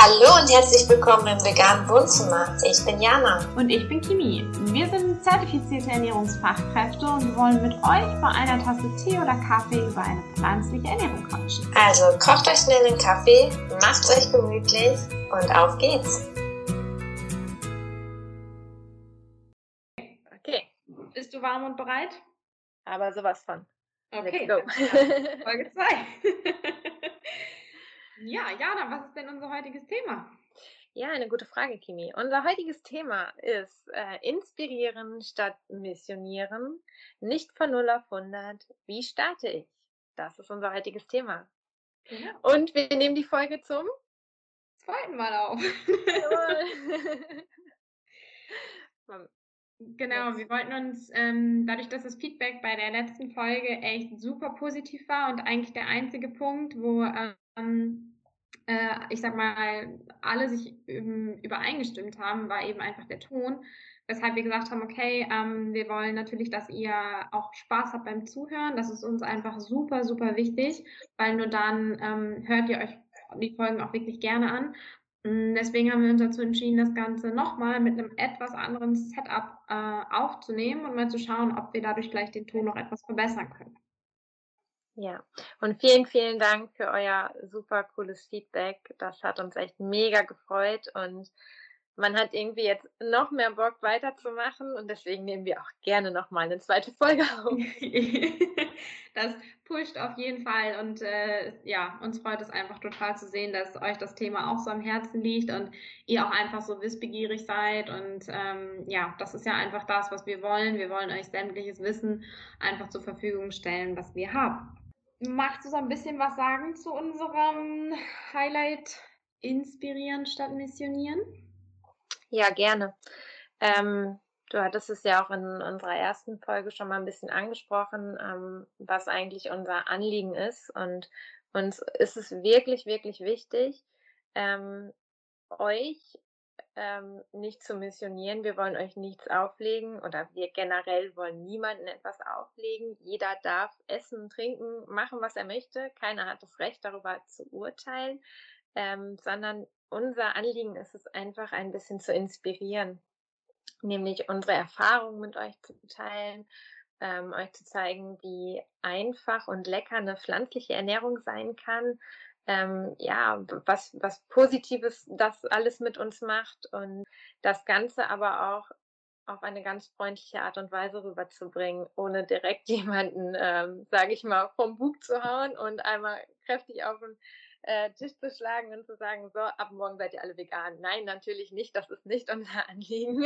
Hallo und herzlich willkommen im veganen Wohnzimmer. Ich bin Jana. Und ich bin Kimi. Wir sind zertifizierte Ernährungsfachkräfte und wollen mit euch bei einer Tasse Tee oder Kaffee über eine pflanzliche Ernährung quatschen. Also kocht euch schnell einen Kaffee, macht's euch gemütlich und auf geht's. Okay. Bist du warm und bereit? Aber sowas von. Okay. Let's go. Folge 2. Ja, Jana, was ist denn unser heutiges Thema? Ja, eine gute Frage, Kimi. Unser heutiges Thema ist äh, Inspirieren statt Missionieren, nicht von 0 auf 100. Wie starte ich? Das ist unser heutiges Thema. Ja. Und wir nehmen die Folge zum zweiten Mal auf. Genau, wir wollten uns, ähm, dadurch, dass das Feedback bei der letzten Folge echt super positiv war und eigentlich der einzige Punkt, wo ähm, äh, ich sag mal, alle sich ähm, übereingestimmt haben, war eben einfach der Ton. Weshalb wir gesagt haben, okay, ähm, wir wollen natürlich, dass ihr auch Spaß habt beim Zuhören. Das ist uns einfach super, super wichtig, weil nur dann ähm, hört ihr euch die Folgen auch wirklich gerne an. Mm, deswegen haben wir uns dazu entschieden, das Ganze nochmal mit einem etwas anderen Setup äh, aufzunehmen und mal zu schauen, ob wir dadurch gleich den Ton noch etwas verbessern können. Ja, und vielen, vielen Dank für euer super cooles Feedback. Das hat uns echt mega gefreut und man hat irgendwie jetzt noch mehr Bock weiterzumachen und deswegen nehmen wir auch gerne nochmal eine zweite Folge auf. das pusht auf jeden Fall und äh, ja, uns freut es einfach total zu sehen, dass euch das Thema auch so am Herzen liegt und ihr auch einfach so wissbegierig seid und ähm, ja, das ist ja einfach das, was wir wollen. Wir wollen euch sämtliches Wissen einfach zur Verfügung stellen, was wir haben. Magst du so ein bisschen was sagen zu unserem Highlight Inspirieren statt Missionieren? Ja, gerne. Ähm, du hattest es ja auch in unserer ersten Folge schon mal ein bisschen angesprochen, ähm, was eigentlich unser Anliegen ist. Und uns ist es wirklich, wirklich wichtig, ähm, euch ähm, nicht zu missionieren. Wir wollen euch nichts auflegen oder wir generell wollen niemandem etwas auflegen. Jeder darf essen, trinken, machen, was er möchte. Keiner hat das Recht, darüber zu urteilen, ähm, sondern unser Anliegen ist es einfach ein bisschen zu inspirieren, nämlich unsere Erfahrungen mit euch zu teilen, ähm, euch zu zeigen, wie einfach und lecker eine pflanzliche Ernährung sein kann, ähm, ja, was, was Positives das alles mit uns macht und das Ganze aber auch auf eine ganz freundliche Art und Weise rüberzubringen, ohne direkt jemanden, ähm, sage ich mal, vom Bug zu hauen und einmal kräftig auf den äh, Tisch zu schlagen und zu sagen, so, ab morgen seid ihr alle vegan. Nein, natürlich nicht, das ist nicht unser Anliegen.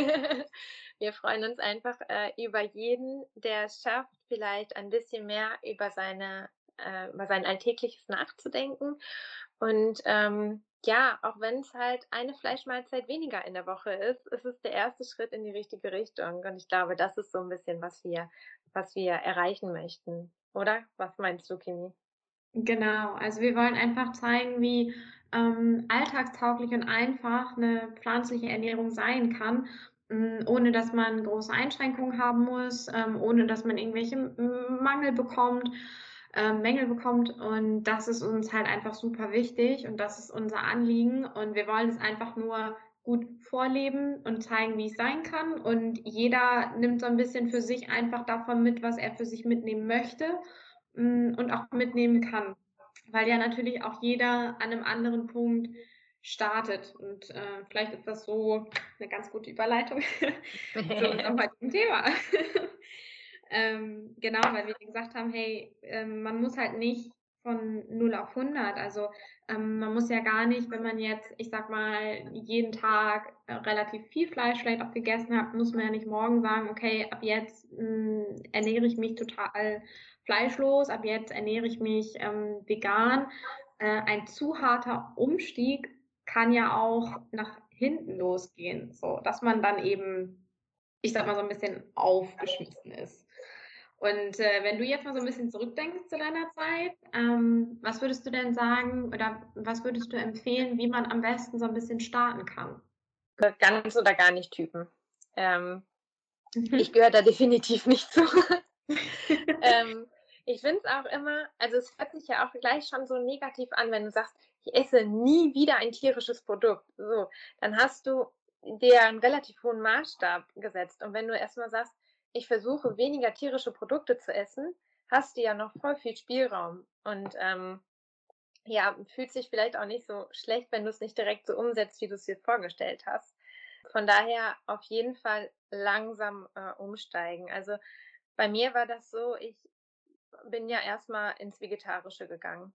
Wir freuen uns einfach äh, über jeden, der es schafft, vielleicht ein bisschen mehr über seine äh, über sein Alltägliches nachzudenken. Und ähm, ja, auch wenn es halt eine Fleischmahlzeit weniger in der Woche ist, ist es der erste Schritt in die richtige Richtung. Und ich glaube, das ist so ein bisschen, was wir, was wir erreichen möchten. Oder? Was meinst du, Kimi? Genau, also wir wollen einfach zeigen, wie ähm, alltagstauglich und einfach eine pflanzliche Ernährung sein kann, mm, ohne dass man große Einschränkungen haben muss, ähm, ohne dass man irgendwelche Mangel bekommt äh, Mängel bekommt. Und das ist uns halt einfach super wichtig und das ist unser Anliegen. Und wir wollen es einfach nur gut vorleben und zeigen, wie es sein kann. Und jeder nimmt so ein bisschen für sich einfach davon mit, was er für sich mitnehmen möchte und auch mitnehmen kann. Weil ja natürlich auch jeder an einem anderen Punkt startet. Und äh, vielleicht ist das so eine ganz gute Überleitung zu unserem heutigen Thema. Ähm, genau, weil wir gesagt haben, hey, ähm, man muss halt nicht von 0 auf 100. Also ähm, man muss ja gar nicht, wenn man jetzt, ich sag mal, jeden Tag äh, relativ viel Fleisch vielleicht auch gegessen hat, muss man ja nicht morgen sagen, okay, ab jetzt mh, hm, ernähre ich mich total fleischlos, ab jetzt ernähre ich mich ähm, vegan. Äh, ein zu harter Umstieg kann ja auch nach hinten losgehen, so dass man dann eben, ich sag mal, so ein bisschen aufgeschmissen ist. Und äh, wenn du jetzt mal so ein bisschen zurückdenkst zu deiner Zeit, ähm, was würdest du denn sagen oder was würdest du empfehlen, wie man am besten so ein bisschen starten kann? Ganz oder gar nicht Typen. Ähm, ich gehöre da definitiv nicht zu. ähm, Ich finde es auch immer, also es hört sich ja auch gleich schon so negativ an, wenn du sagst, ich esse nie wieder ein tierisches Produkt. So, dann hast du dir einen relativ hohen Maßstab gesetzt. Und wenn du erstmal sagst, ich versuche weniger tierische Produkte zu essen, hast du ja noch voll viel Spielraum. Und ähm, ja, fühlt sich vielleicht auch nicht so schlecht, wenn du es nicht direkt so umsetzt, wie du es dir vorgestellt hast. Von daher auf jeden Fall langsam äh, umsteigen. Also bei mir war das so, ich bin ja erstmal ins Vegetarische gegangen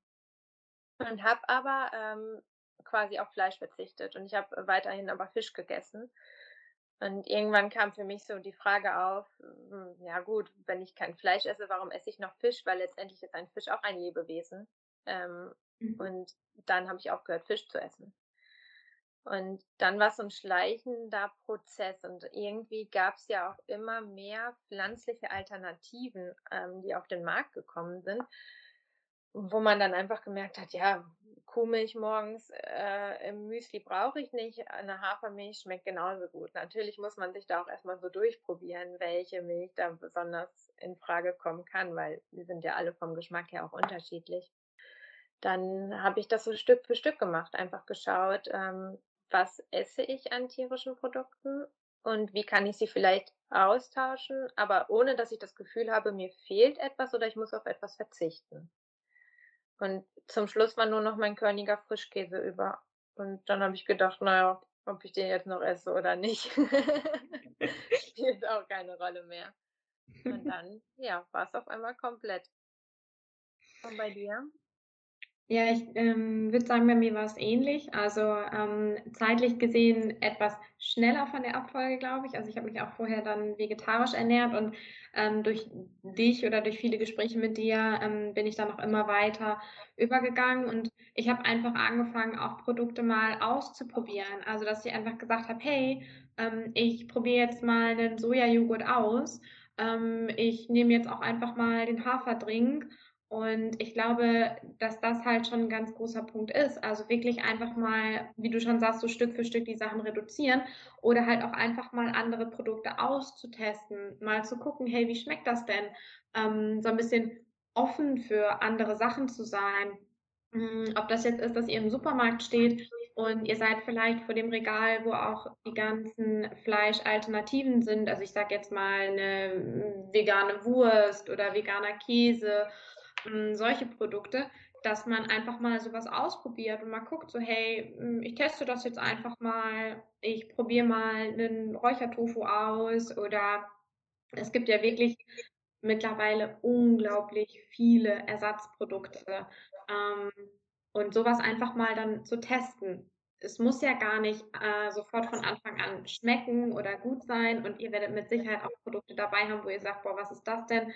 und habe aber ähm, quasi auf Fleisch verzichtet und ich habe weiterhin aber Fisch gegessen. Und irgendwann kam für mich so die Frage auf, hm, ja gut, wenn ich kein Fleisch esse, warum esse ich noch Fisch? Weil letztendlich ist ein Fisch auch ein Lebewesen. Ähm, mhm. Und dann habe ich aufgehört, Fisch zu essen. Und dann war es so ein schleichender Prozess und irgendwie gab es ja auch immer mehr pflanzliche Alternativen, ähm, die auf den Markt gekommen sind, wo man dann einfach gemerkt hat, ja, Kuhmilch morgens äh, im Müsli brauche ich nicht, eine Hafermilch schmeckt genauso gut. Natürlich muss man sich da auch erstmal so durchprobieren, welche Milch da besonders in Frage kommen kann, weil die sind ja alle vom Geschmack her auch unterschiedlich. Dann habe ich das so Stück für Stück gemacht, einfach geschaut, ähm, was esse ich an tierischen Produkten und wie kann ich sie vielleicht austauschen, aber ohne dass ich das Gefühl habe, mir fehlt etwas oder ich muss auf etwas verzichten. Und zum Schluss war nur noch mein körniger Frischkäse über. Und dann habe ich gedacht, naja, ob ich den jetzt noch esse oder nicht, spielt auch keine Rolle mehr. Und dann, ja, war es auf einmal komplett. Und bei dir? Ja, ich ähm, würde sagen, bei mir war es ähnlich. Also ähm, zeitlich gesehen etwas schneller von der Abfolge, glaube ich. Also ich habe mich auch vorher dann vegetarisch ernährt und ähm, durch dich oder durch viele Gespräche mit dir ähm, bin ich dann noch immer weiter übergegangen und ich habe einfach angefangen, auch Produkte mal auszuprobieren. Also dass ich einfach gesagt habe, hey, ähm, ich probiere jetzt mal einen Sojajoghurt aus. Ähm, ich nehme jetzt auch einfach mal den Haferdrink und ich glaube, dass das halt schon ein ganz großer Punkt ist. Also wirklich einfach mal, wie du schon sagst, so Stück für Stück die Sachen reduzieren oder halt auch einfach mal andere Produkte auszutesten, mal zu gucken, hey, wie schmeckt das denn? Ähm, so ein bisschen offen für andere Sachen zu sein. Hm, ob das jetzt ist, dass ihr im Supermarkt steht und ihr seid vielleicht vor dem Regal, wo auch die ganzen Fleischalternativen sind. Also ich sage jetzt mal eine hm, vegane Wurst oder veganer Käse ähm, solche Produkte, dass man einfach mal sowas ausprobiert und mal guckt, so hey, hm, ich teste das jetzt einfach mal, ich probiere mal einen Räuchertofu aus oder es gibt ja wirklich mittlerweile unglaublich viele Ersatzprodukte ähm, und sowas einfach mal dann zu testen. Es muss ja gar nicht äh, sofort von Anfang an schmecken oder gut sein und ihr werdet mit Sicherheit auch Produkte dabei haben, wo ihr sagt, boah, was ist das denn?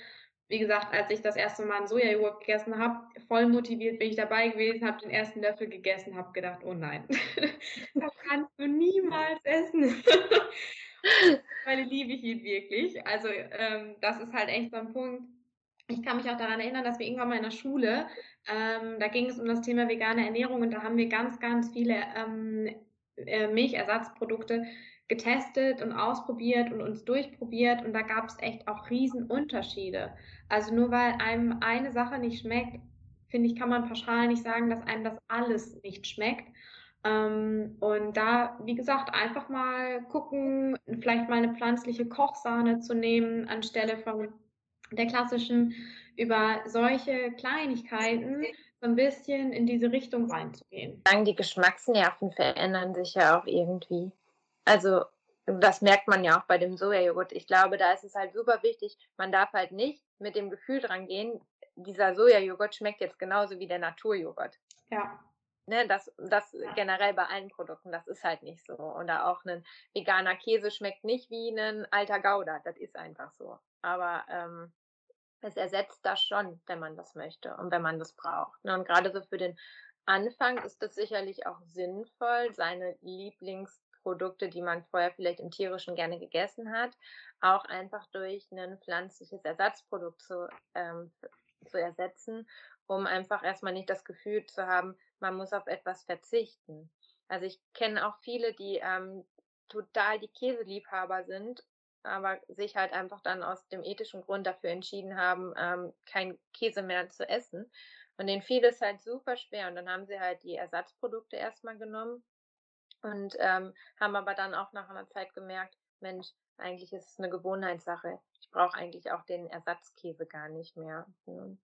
Wie gesagt, als ich das erste Mal einen Sojajoghurt gegessen habe, voll motiviert bin ich dabei gewesen, habe den ersten Löffel gegessen, habe gedacht, oh nein, das kannst du niemals essen. Weil liebe ich ihn wirklich. Also ähm, das ist halt echt so ein Punkt. Ich kann mich auch daran erinnern, dass wir irgendwann mal in der Schule, ähm, da ging es um das Thema vegane Ernährung und da haben wir ganz, ganz viele ähm, äh, Milchersatzprodukte getestet und ausprobiert und uns durchprobiert und da gab es echt auch Riesenunterschiede. Also nur weil einem eine Sache nicht schmeckt, finde ich, kann man pauschal nicht sagen, dass einem das alles nicht schmeckt. Ähm, und da, wie gesagt, einfach mal gucken, vielleicht mal eine pflanzliche Kochsahne zu nehmen anstelle von der klassischen, über solche Kleinigkeiten so ein bisschen in diese Richtung reinzugehen. Die Geschmacksnerven verändern sich ja auch irgendwie. Also das merkt man ja auch bei dem Sojajoghurt. Ich glaube, da ist es halt super wichtig, man darf halt nicht mit dem Gefühl dran gehen, dieser Sojajoghurt schmeckt jetzt genauso wie der Naturjoghurt. Ja. Ne, das, das generell bei allen Produkten, das ist halt nicht so. Oder auch ein veganer Käse schmeckt nicht wie ein alter Gouda. Das ist einfach so. Aber ähm, es ersetzt das schon, wenn man das möchte und wenn man das braucht. Ne? Und gerade so für den Anfang ist es sicherlich auch sinnvoll, seine Lieblings Produkte, die man vorher vielleicht im tierischen gerne gegessen hat, auch einfach durch ein pflanzliches Ersatzprodukt zu, ähm, zu ersetzen, um einfach erstmal nicht das Gefühl zu haben, man muss auf etwas verzichten. Also ich kenne auch viele, die ähm, total die Käseliebhaber sind aber sich halt einfach dann aus dem ethischen Grund dafür entschieden haben, ähm, kein Käse mehr zu essen. Und denen fiel es halt super schwer. Und dann haben sie halt die Ersatzprodukte erstmal genommen und ähm, haben aber dann auch nach einer Zeit gemerkt, Mensch, eigentlich ist es eine Gewohnheitssache. Ich brauche eigentlich auch den Ersatzkäse gar nicht mehr. Ne?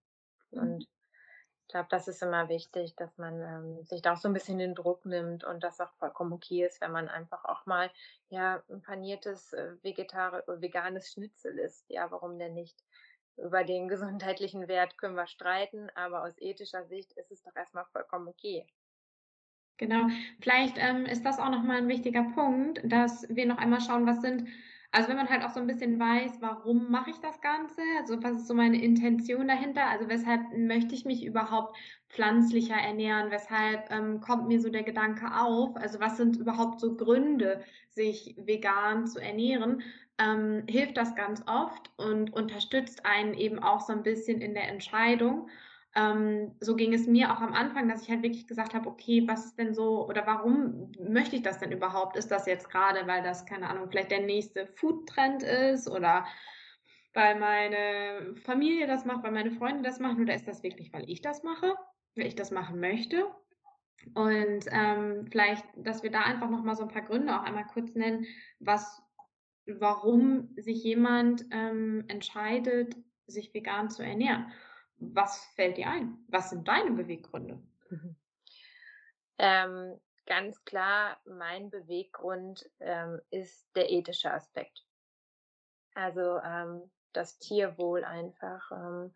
Und mhm. ich glaube, das ist immer wichtig, dass man ähm, sich da auch so ein bisschen den Druck nimmt und das auch vollkommen okay ist, wenn man einfach auch mal ja ein paniertes äh, vegetari veganes Schnitzel isst. Ja, warum denn nicht? Über den gesundheitlichen Wert können wir streiten, aber aus ethischer Sicht ist es doch erstmal vollkommen okay. Genau. Vielleicht ähm, ist das auch nochmal ein wichtiger Punkt, dass wir noch einmal schauen, was sind also wenn man halt auch so ein bisschen weiß, warum mache ich das Ganze, also was ist so meine Intention dahinter, also weshalb möchte ich mich überhaupt pflanzlicher ernähren, weshalb ähm, kommt mir so der Gedanke auf, also was sind überhaupt so Gründe, sich vegan zu ernähren, ähm, hilft das ganz oft und unterstützt einen eben auch so ein bisschen in der Entscheidung. Ähm, so ging es mir auch am Anfang, dass ich halt wirklich gesagt habe, okay, was ist denn so oder warum möchte ich das denn überhaupt? Ist das jetzt gerade, weil das, keine Ahnung, vielleicht der nächste Food-Trend ist oder weil meine Familie das macht, weil meine Freunde das machen oder ist das wirklich, weil ich das mache, weil ich das machen möchte? Und ähm, vielleicht, dass wir da einfach nochmal so ein paar Gründe auch einmal kurz nennen, was, warum sich jemand ähm, entscheidet, sich vegan zu ernähren. Was fällt dir ein? Was sind deine Beweggründe? Mhm. Ähm, ganz klar, mein Beweggrund ähm, ist der ethische Aspekt. Also ähm, das Tierwohl einfach ähm,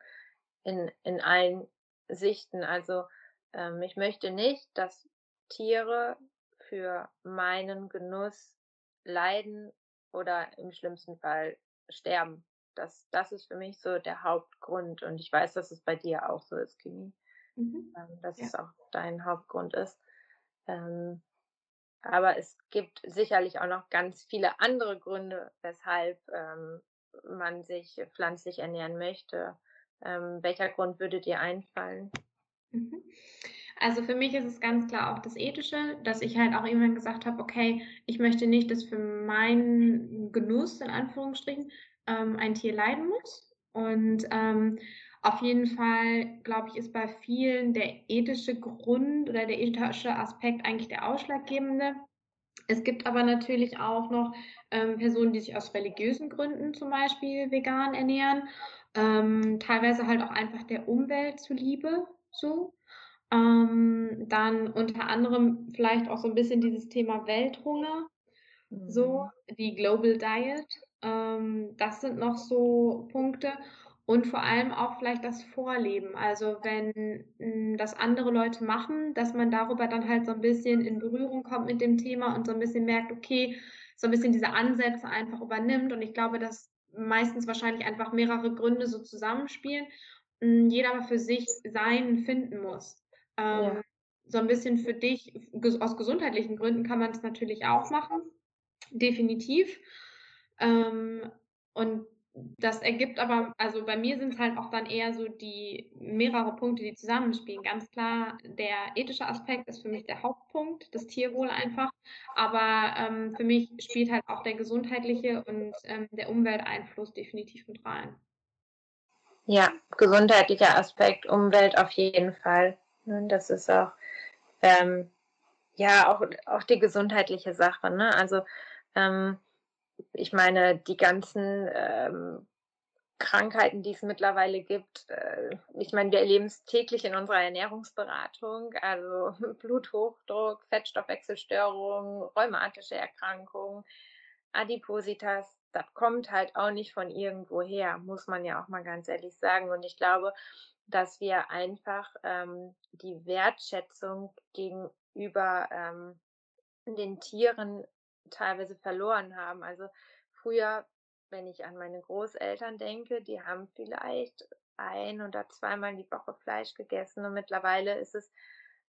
in, in allen Sichten. Also ähm, ich möchte nicht, dass Tiere für meinen Genuss leiden oder im schlimmsten Fall sterben. Das, das ist für mich so der Hauptgrund. Und ich weiß, dass es bei dir auch so ist, Kimi. Mhm. Ähm, dass ja. es auch dein Hauptgrund ist. Ähm, aber es gibt sicherlich auch noch ganz viele andere Gründe, weshalb ähm, man sich pflanzlich ernähren möchte. Ähm, welcher Grund würde dir einfallen? Mhm. Also für mich ist es ganz klar auch das Ethische, dass ich halt auch irgendwann gesagt habe, okay, ich möchte nicht, dass für meinen Genuss in Anführungsstrichen ähm, ein Tier leiden muss. Und ähm, auf jeden Fall, glaube ich, ist bei vielen der ethische Grund oder der ethische Aspekt eigentlich der ausschlaggebende. Es gibt aber natürlich auch noch ähm, Personen, die sich aus religiösen Gründen zum Beispiel vegan ernähren, ähm, teilweise halt auch einfach der Umwelt zuliebe so. Ähm, dann unter anderem vielleicht auch so ein bisschen dieses Thema Welthunger, so mhm. die Global Diet. Ähm, das sind noch so Punkte. Und vor allem auch vielleicht das Vorleben. Also wenn hm, das andere Leute machen, dass man darüber dann halt so ein bisschen in Berührung kommt mit dem Thema und so ein bisschen merkt, okay, so ein bisschen diese Ansätze einfach übernimmt. Und ich glaube, dass meistens wahrscheinlich einfach mehrere Gründe so zusammenspielen. Hm, jeder aber für sich seinen finden muss. Ähm, ja. So ein bisschen für dich, aus gesundheitlichen Gründen kann man es natürlich auch machen. Definitiv. Ähm, und das ergibt aber, also bei mir sind es halt auch dann eher so die mehrere Punkte, die zusammenspielen. Ganz klar, der ethische Aspekt ist für mich der Hauptpunkt, das Tierwohl einfach. Aber ähm, für mich spielt halt auch der gesundheitliche und ähm, der Umwelteinfluss definitiv mit rein. Ja, gesundheitlicher Aspekt, Umwelt auf jeden Fall. Ne, das ist auch, ähm, ja, auch, auch die gesundheitliche Sache. Ne? Also, ähm, ich meine, die ganzen ähm, Krankheiten, die es mittlerweile gibt, äh, ich meine, wir erleben es täglich in unserer Ernährungsberatung, also Bluthochdruck, Fettstoffwechselstörungen, rheumatische Erkrankungen, Adipositas, das kommt halt auch nicht von irgendwo her, muss man ja auch mal ganz ehrlich sagen. Und ich glaube, dass wir einfach ähm, die Wertschätzung gegenüber ähm, den Tieren teilweise verloren haben. Also früher, wenn ich an meine Großeltern denke, die haben vielleicht ein oder zweimal die Woche Fleisch gegessen und mittlerweile ist es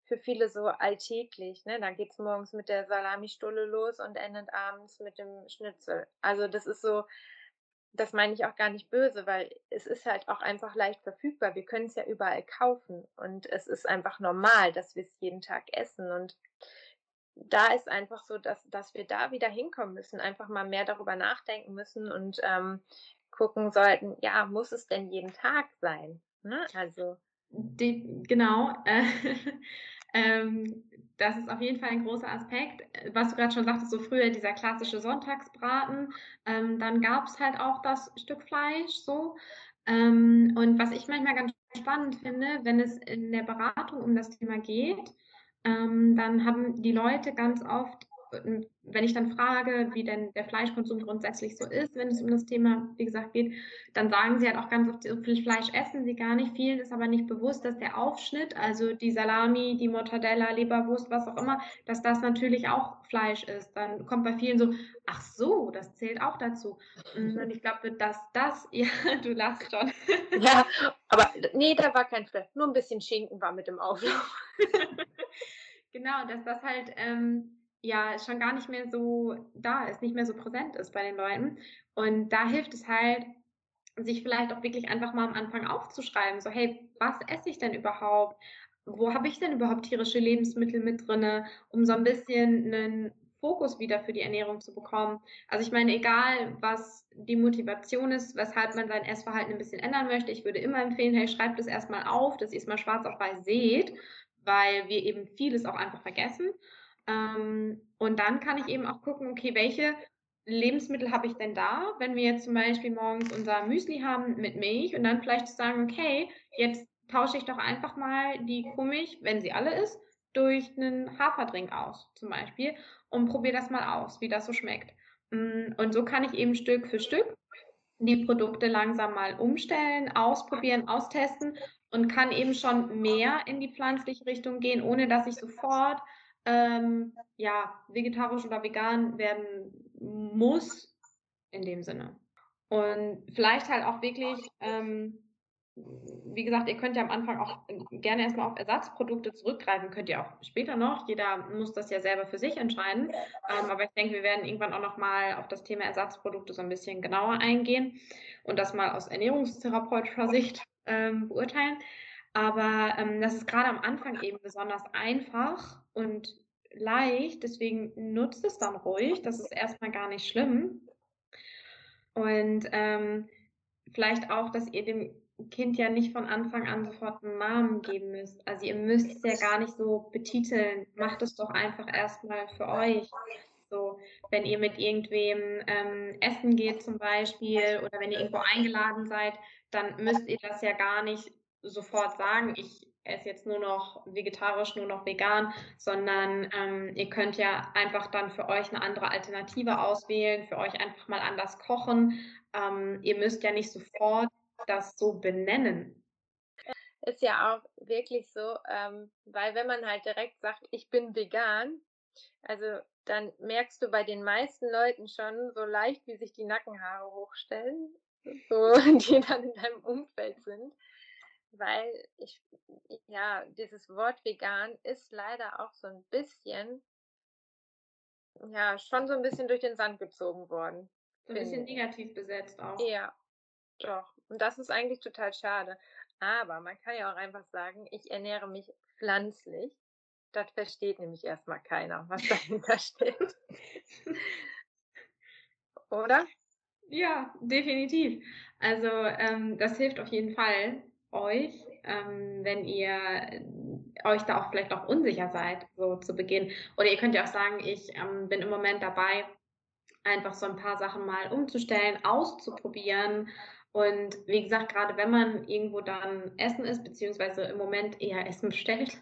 für viele so alltäglich. Ne? Dann geht es morgens mit der Salamistulle los und endet abends mit dem Schnitzel. Also das ist so, das meine ich auch gar nicht böse, weil es ist halt auch einfach leicht verfügbar. Wir können es ja überall kaufen und es ist einfach normal, dass wir es jeden Tag essen und da ist einfach so, dass, dass wir da wieder hinkommen müssen, einfach mal mehr darüber nachdenken müssen und ähm, gucken sollten, ja, muss es denn jeden Tag sein? Ne? Also. Die, genau. Äh, ähm, das ist auf jeden Fall ein großer Aspekt. Was du gerade schon sagtest, so früher dieser klassische Sonntagsbraten, ähm, dann gab es halt auch das Stück Fleisch so. Ähm, und was ich manchmal ganz spannend finde, wenn es in der Beratung um das Thema geht, ähm, dann haben die Leute ganz oft wenn ich dann frage, wie denn der Fleischkonsum grundsätzlich so ist, wenn es um das Thema, wie gesagt, geht, dann sagen sie halt auch ganz oft, so viel Fleisch essen sie gar nicht. Vielen ist aber nicht bewusst, dass der Aufschnitt, also die Salami, die Mortadella, Leberwurst, was auch immer, dass das natürlich auch Fleisch ist. Dann kommt bei vielen so, ach so, das zählt auch dazu. Und ich glaube, dass das, ja, du lachst schon. Ja, aber nee, da war kein Fleisch, nur ein bisschen Schinken war mit dem Auflauf. genau, dass das halt, ähm, ja schon gar nicht mehr so da ist, nicht mehr so präsent ist bei den Leuten. Und da hilft es halt, sich vielleicht auch wirklich einfach mal am Anfang aufzuschreiben, so hey, was esse ich denn überhaupt? Wo habe ich denn überhaupt tierische Lebensmittel mit drinne, um so ein bisschen einen Fokus wieder für die Ernährung zu bekommen. Also ich meine, egal was die Motivation ist, weshalb man sein Essverhalten ein bisschen ändern möchte, ich würde immer empfehlen, hey, schreibt es erstmal auf, dass ihr es mal schwarz auf weiß seht, weil wir eben vieles auch einfach vergessen. Ähm, und dann kann ich eben auch gucken, okay, welche Lebensmittel habe ich denn da, wenn wir jetzt zum Beispiel morgens unser Müsli haben mit Milch und dann vielleicht sagen, okay, jetzt tausche ich doch einfach mal die Kuhmilch, wenn sie alle ist, durch einen Haferdrink aus, zum Beispiel, und probiere das mal aus, wie das so schmeckt. Mm, und so kann ich eben Stück für Stück die Produkte langsam mal umstellen, ausprobieren, austesten und kann eben schon mehr in die pflanzliche Richtung gehen, ohne dass ich sofort ähm, ja, vegetarisch oder vegan werden muss, in dem Sinne. Und vielleicht halt auch wirklich, ähm, wie gesagt, ihr könnt ja am Anfang auch gerne erstmal auf Ersatzprodukte zurückgreifen, könnt ihr auch später noch. Jeder muss das ja selber für sich entscheiden. Ähm, aber ich denke, wir werden irgendwann auch nochmal auf das Thema Ersatzprodukte so ein bisschen genauer eingehen und das mal aus ernährungstherapeutischer Sicht ähm, beurteilen. Aber ähm, das ist gerade am Anfang eben besonders einfach und leicht, deswegen nutzt es dann ruhig. Das ist erstmal gar nicht schlimm. Und ähm, vielleicht auch, dass ihr dem Kind ja nicht von Anfang an sofort einen Namen geben müsst. Also ihr müsst es ja gar nicht so betiteln. Macht es doch einfach erstmal für euch. So, wenn ihr mit irgendwem ähm, essen geht zum Beispiel oder wenn ihr irgendwo eingeladen seid, dann müsst ihr das ja gar nicht sofort sagen, ich esse jetzt nur noch vegetarisch, nur noch vegan, sondern ähm, ihr könnt ja einfach dann für euch eine andere Alternative auswählen, für euch einfach mal anders kochen. Ähm, ihr müsst ja nicht sofort das so benennen. Ist ja auch wirklich so, ähm, weil wenn man halt direkt sagt, ich bin vegan, also dann merkst du bei den meisten Leuten schon so leicht, wie sich die Nackenhaare hochstellen, so, die dann in deinem Umfeld sind weil ich, ja, dieses Wort vegan ist leider auch so ein bisschen, ja, schon so ein bisschen durch den Sand gezogen worden. So ein bisschen negativ besetzt auch. Ja, doch. Und das ist eigentlich total schade. Aber man kann ja auch einfach sagen, ich ernähre mich pflanzlich. Das versteht nämlich erstmal keiner, was dahinter steht. Oder? Ja, definitiv. Also ähm, das hilft auf jeden Fall, euch, ähm, wenn ihr euch da auch vielleicht auch unsicher seid, so zu Beginn. Oder ihr könnt ja auch sagen, ich ähm, bin im Moment dabei, einfach so ein paar Sachen mal umzustellen, auszuprobieren. Und wie gesagt, gerade wenn man irgendwo dann essen ist, beziehungsweise im Moment eher Essen bestellt,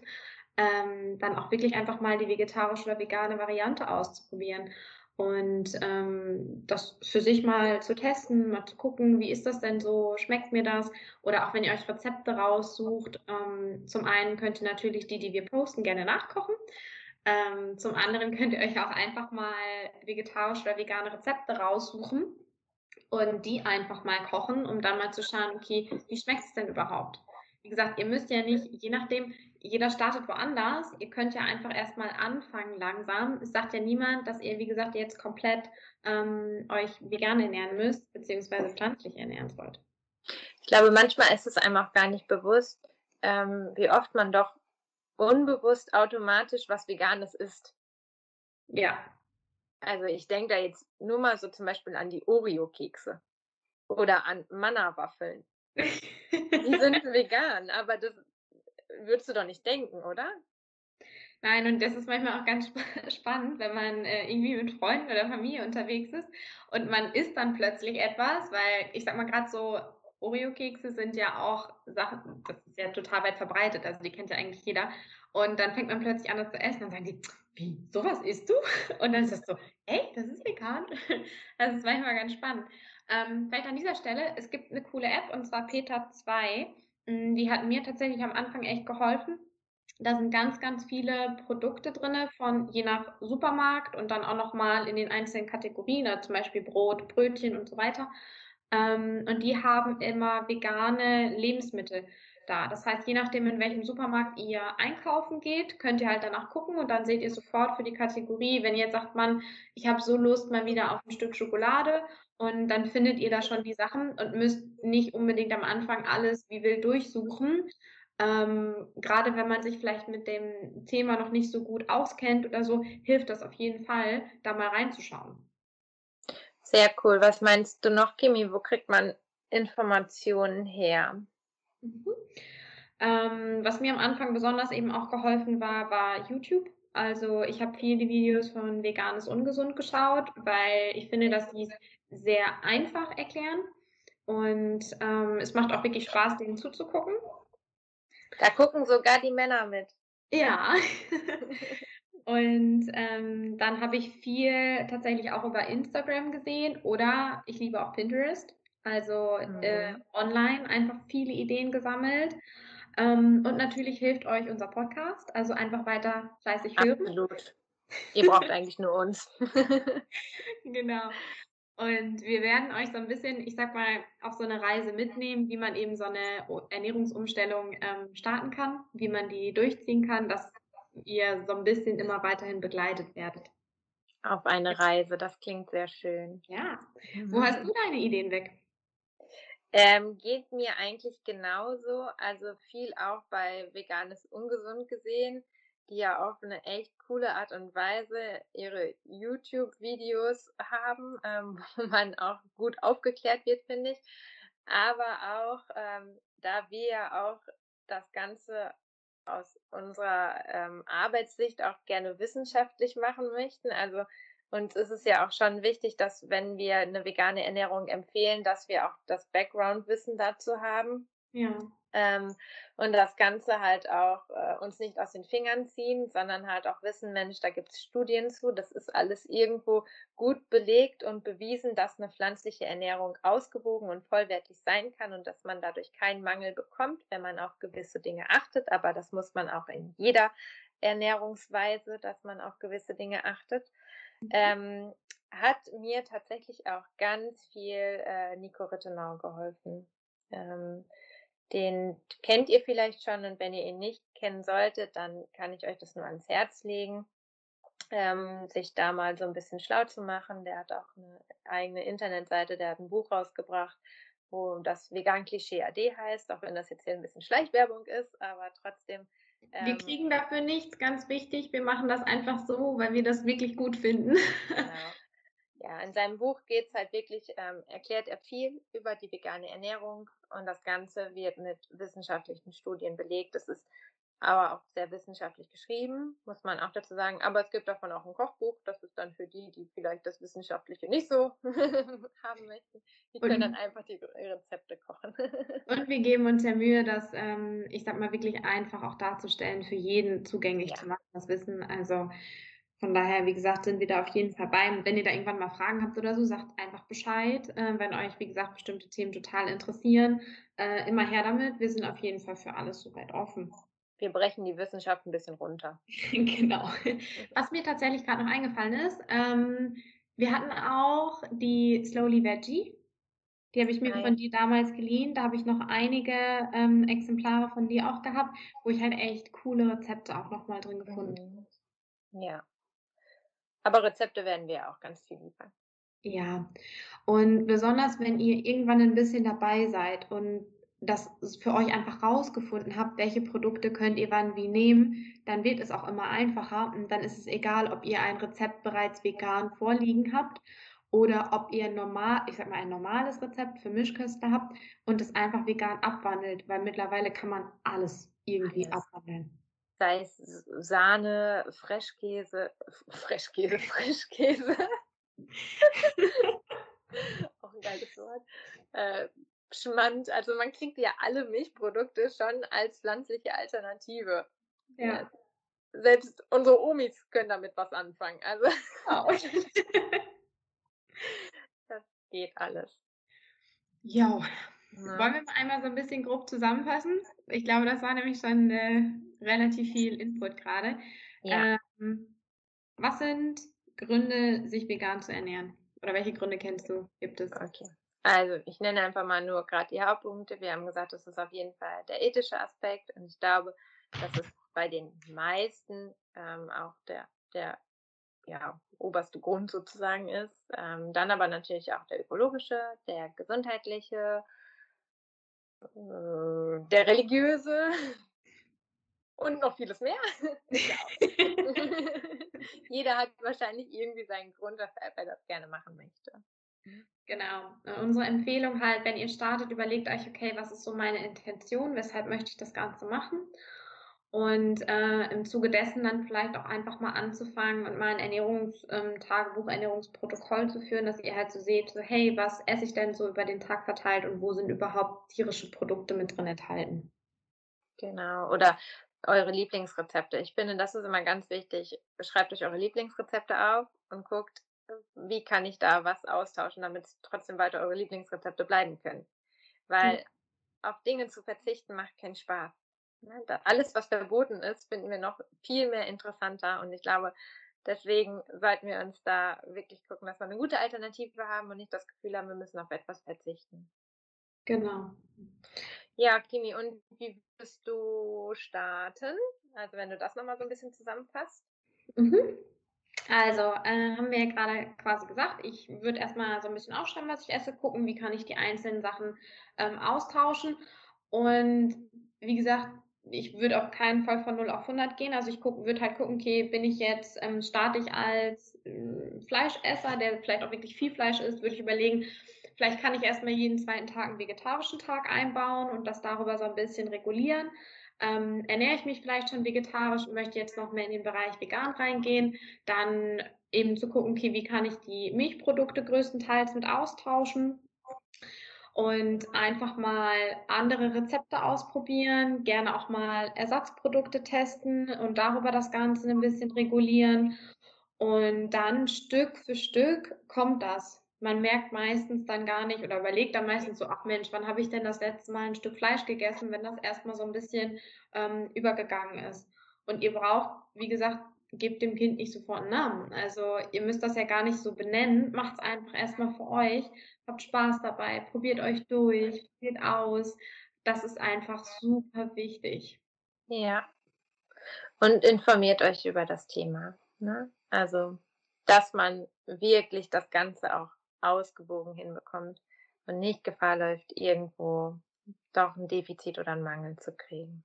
ähm, dann auch wirklich einfach mal die vegetarische oder vegane Variante auszuprobieren und ähm, das für sich mal zu testen, mal zu gucken, wie ist das denn so, schmeckt mir das? Oder auch wenn ihr euch Rezepte raussucht, ähm, zum einen könnt ihr natürlich die, die wir posten, gerne nachkochen. Ähm, zum anderen könnt ihr euch auch einfach mal vegetarische oder vegane Rezepte raussuchen und die einfach mal kochen, um dann mal zu schauen, okay, wie schmeckt es denn überhaupt? Wie gesagt, ihr müsst ja nicht, je nachdem, jeder startet woanders. Ihr könnt ja einfach erstmal anfangen langsam. Es sagt ja niemand, dass ihr, wie gesagt, jetzt komplett ähm, euch vegan ernähren müsst, beziehungsweise pflanzlich ernähren sollt. Ich glaube, manchmal ist es einem auch gar nicht bewusst, ähm, wie oft man doch unbewusst automatisch was Veganes isst. Ja. Also ich denke da jetzt nur mal so zum Beispiel an die Oreo-Kekse oder an Manna-Waffeln. Die sind vegan, aber das würdest du doch nicht denken, oder? Nein, und das ist manchmal auch ganz sp spannend, wenn man äh, irgendwie mit Freunden oder Familie unterwegs ist und man isst dann plötzlich etwas, weil ich sag mal gerade so Oreo-Kekse sind ja auch Sachen, das ist ja total weit verbreitet, also die kennt ja eigentlich jeder. Und dann fängt man plötzlich an, das zu essen und sagen die, wie, sowas isst du? Und dann ist das so, ey, das ist vegan. Das ist manchmal ganz spannend. Ähm, vielleicht an dieser Stelle, es gibt eine coole App und zwar Peter 2. Mm, die hat mir tatsächlich am Anfang echt geholfen. Da sind ganz, ganz viele Produkte drin, von je nach Supermarkt und dann auch nochmal in den einzelnen Kategorien, also zum Beispiel Brot, Brötchen und so weiter. Ähm, und die haben immer vegane Lebensmittel da. Das heißt, je nachdem, in welchem Supermarkt ihr einkaufen geht, könnt ihr halt danach gucken und dann seht ihr sofort für die Kategorie, wenn jetzt sagt man, ich habe so Lust mal wieder auf ein Stück Schokolade und dann findet ihr da schon die Sachen und müsst nicht unbedingt am Anfang alles wie wild durchsuchen. Ähm, gerade wenn man sich vielleicht mit dem Thema noch nicht so gut auskennt oder so, hilft das auf jeden Fall, da mal reinzuschauen. Sehr cool. Was meinst du noch, Kimi? Wo kriegt man Informationen her? Mhm. Ähm, was mir am Anfang besonders eben auch geholfen war, war YouTube. Also ich habe viele Videos von Veganes Ungesund geschaut, weil ich finde, dass sie es sehr einfach erklären und ähm, es macht auch wirklich Spaß, denen zuzugucken. Da gucken sogar die Männer mit. Ja. und ähm, dann habe ich viel tatsächlich auch über Instagram gesehen oder ich liebe auch Pinterest. Also äh, mhm. online einfach viele Ideen gesammelt. Ähm, und natürlich hilft euch unser Podcast. Also einfach weiter fleißig hören. Absolut. Ihr braucht eigentlich nur uns. genau. Und wir werden euch so ein bisschen, ich sag mal, auf so eine Reise mitnehmen, wie man eben so eine Ernährungsumstellung ähm, starten kann, wie man die durchziehen kann, dass ihr so ein bisschen immer weiterhin begleitet werdet. Auf eine Reise, das klingt sehr schön. Ja. Wo hast du deine Ideen weg? Ähm, geht mir eigentlich genauso. Also viel auch bei Veganes Ungesund gesehen, die ja auf eine echt coole Art und Weise ihre YouTube-Videos haben, ähm, wo man auch gut aufgeklärt wird, finde ich. Aber auch, ähm, da wir ja auch das Ganze aus unserer ähm, Arbeitssicht auch gerne wissenschaftlich machen möchten, also und es ist ja auch schon wichtig, dass wenn wir eine vegane Ernährung empfehlen, dass wir auch das Background-Wissen dazu haben. Ja. Ähm, und das Ganze halt auch äh, uns nicht aus den Fingern ziehen, sondern halt auch wissen, Mensch, da gibt es Studien zu, das ist alles irgendwo gut belegt und bewiesen, dass eine pflanzliche Ernährung ausgewogen und vollwertig sein kann und dass man dadurch keinen Mangel bekommt, wenn man auf gewisse Dinge achtet. Aber das muss man auch in jeder Ernährungsweise, dass man auf gewisse Dinge achtet. Mhm. Ähm, hat mir tatsächlich auch ganz viel äh, Nico Rittenau geholfen. Ähm, den kennt ihr vielleicht schon und wenn ihr ihn nicht kennen solltet, dann kann ich euch das nur ans Herz legen, ähm, sich da mal so ein bisschen schlau zu machen. Der hat auch eine eigene Internetseite, der hat ein Buch rausgebracht, wo das Vegan-Klischee AD heißt, auch wenn das jetzt hier ein bisschen Schleichwerbung ist, aber trotzdem wir kriegen dafür nichts, ganz wichtig. Wir machen das einfach so, weil wir das wirklich gut finden. Genau. Ja, in seinem Buch geht es halt wirklich, ähm, erklärt er viel über die vegane Ernährung und das Ganze wird mit wissenschaftlichen Studien belegt. Das ist aber auch sehr wissenschaftlich geschrieben, muss man auch dazu sagen. Aber es gibt davon auch ein Kochbuch, das ist dann für die, die vielleicht das Wissenschaftliche nicht so haben möchten. Die können und, dann einfach die Rezepte kochen. und wir geben uns ja Mühe, das, ähm, ich sag mal, wirklich einfach auch darzustellen, für jeden zugänglich ja. zu machen, das Wissen. Also von daher, wie gesagt, sind wir da auf jeden Fall bei. Und wenn ihr da irgendwann mal Fragen habt oder so, sagt einfach Bescheid. Äh, wenn euch, wie gesagt, bestimmte Themen total interessieren, äh, immer her damit. Wir sind auf jeden Fall für alles soweit offen. Wir brechen die Wissenschaft ein bisschen runter. genau. Was mir tatsächlich gerade noch eingefallen ist, ähm, wir hatten auch die Slowly Veggie. Die habe ich mir Nein. von dir damals geliehen. Da habe ich noch einige ähm, Exemplare von dir auch gehabt, wo ich halt echt coole Rezepte auch nochmal drin gefunden mhm. Ja. Aber Rezepte werden wir auch ganz viel liefern. Ja. Und besonders, wenn ihr irgendwann ein bisschen dabei seid und das für euch einfach rausgefunden habt, welche Produkte könnt ihr wann wie nehmen, dann wird es auch immer einfacher und dann ist es egal, ob ihr ein Rezept bereits vegan vorliegen habt oder ob ihr normal, ich sag mal ein normales Rezept für Mischköstler habt und es einfach vegan abwandelt, weil mittlerweile kann man alles irgendwie alles. abwandeln. Sei es Sahne, Frischkäse, Frischkäse, Frischkäse. Auch ein geiles Wort. Äh, Schmand, also man kriegt ja alle Milchprodukte schon als pflanzliche Alternative. Ja. Selbst unsere Omis können damit was anfangen. Also oh. das geht alles. Ja. ja. Wollen wir mal einmal so ein bisschen grob zusammenfassen? Ich glaube, das war nämlich schon äh, relativ viel Input gerade. Ja. Ähm, was sind Gründe, sich vegan zu ernähren? Oder welche Gründe kennst du? Gibt es? Okay. Also ich nenne einfach mal nur gerade die Hauptpunkte. Wir haben gesagt, das ist auf jeden Fall der ethische Aspekt und ich glaube, dass es bei den meisten ähm, auch der, der ja, oberste Grund sozusagen ist. Ähm, dann aber natürlich auch der ökologische, der gesundheitliche, äh, der religiöse und noch vieles mehr. Jeder hat wahrscheinlich irgendwie seinen Grund, weshalb er das gerne machen möchte. Genau. Äh, unsere Empfehlung halt, wenn ihr startet, überlegt euch, okay, was ist so meine Intention, weshalb möchte ich das Ganze machen? Und äh, im Zuge dessen dann vielleicht auch einfach mal anzufangen und mal ein Ernährungstagebuch, ähm, Ernährungsprotokoll zu führen, dass ihr halt so seht, so, hey, was esse ich denn so über den Tag verteilt und wo sind überhaupt tierische Produkte mit drin enthalten? Genau. Oder eure Lieblingsrezepte. Ich finde, das ist immer ganz wichtig. Schreibt euch eure Lieblingsrezepte auf und guckt, wie kann ich da was austauschen, damit trotzdem weiter eure Lieblingsrezepte bleiben können. Weil mhm. auf Dinge zu verzichten macht keinen Spaß. Ne? Alles, was verboten ist, finden wir noch viel mehr interessanter und ich glaube, deswegen sollten wir uns da wirklich gucken, dass wir eine gute Alternative haben und nicht das Gefühl haben, wir müssen auf etwas verzichten. Genau. Ja, Kimi, und wie wirst du starten? Also wenn du das nochmal so ein bisschen zusammenfasst. Mhm. Also, äh, haben wir ja gerade quasi gesagt, ich würde erstmal so ein bisschen aufschreiben, was ich esse, gucken, wie kann ich die einzelnen Sachen ähm, austauschen. Und wie gesagt, ich würde auf keinen Fall von 0 auf 100 gehen. Also ich würde halt gucken, okay, bin ich jetzt, ähm, starte ich als äh, Fleischesser, der vielleicht auch wirklich viel Fleisch isst, würde ich überlegen, vielleicht kann ich erstmal jeden zweiten Tag einen vegetarischen Tag einbauen und das darüber so ein bisschen regulieren ähm, ernähre ich mich vielleicht schon vegetarisch und möchte jetzt noch mehr in den Bereich vegan reingehen, dann eben zu gucken, okay, wie kann ich die Milchprodukte größtenteils mit austauschen und einfach mal andere Rezepte ausprobieren, gerne auch mal Ersatzprodukte testen und darüber das Ganze ein bisschen regulieren. Und dann Stück für Stück kommt das man merkt meistens dann gar nicht oder überlegt dann meistens so, ach Mensch, wann habe ich denn das letzte Mal ein Stück Fleisch gegessen, wenn das erstmal so ein bisschen ähm, übergegangen ist. Und ihr braucht, wie gesagt, gebt dem Kind nicht sofort einen Namen. Also ihr müsst das ja gar nicht so benennen, macht es einfach erstmal für euch, habt Spaß dabei, probiert euch durch, probiert aus. Das ist einfach super wichtig. Ja. Und informiert euch über das Thema. Ne? Also, dass man wirklich das Ganze auch ausgewogen hinbekommt und nicht Gefahr läuft, irgendwo doch ein Defizit oder einen Mangel zu kriegen.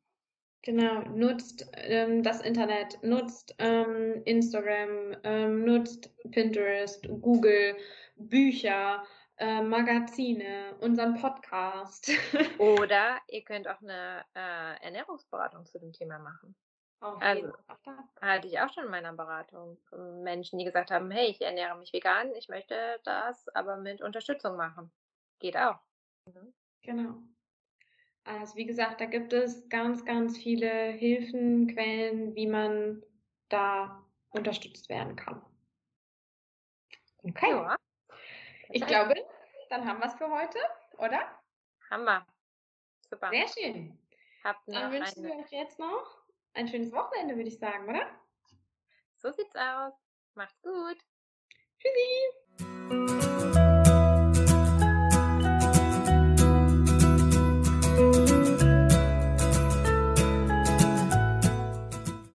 Genau, nutzt ähm, das Internet, nutzt ähm, Instagram, ähm, nutzt Pinterest, Google, Bücher, äh, Magazine, unseren Podcast. Oder ihr könnt auch eine äh, Ernährungsberatung zu dem Thema machen. Auf also hatte ich auch schon in meiner Beratung ähm, Menschen, die gesagt haben, hey, ich ernähre mich vegan, ich möchte das aber mit Unterstützung machen. Geht auch. Mhm. Genau. Also wie gesagt, da gibt es ganz, ganz viele Hilfen, Quellen, wie man da unterstützt werden kann. Okay. Ja. Ich glaube, dann haben wir es für heute, oder? Haben wir. Super. Sehr schön. Habt dann wünschen wir euch jetzt noch ein schönes Wochenende, würde ich sagen, oder? So sieht's aus. Macht's gut. Tschüssi.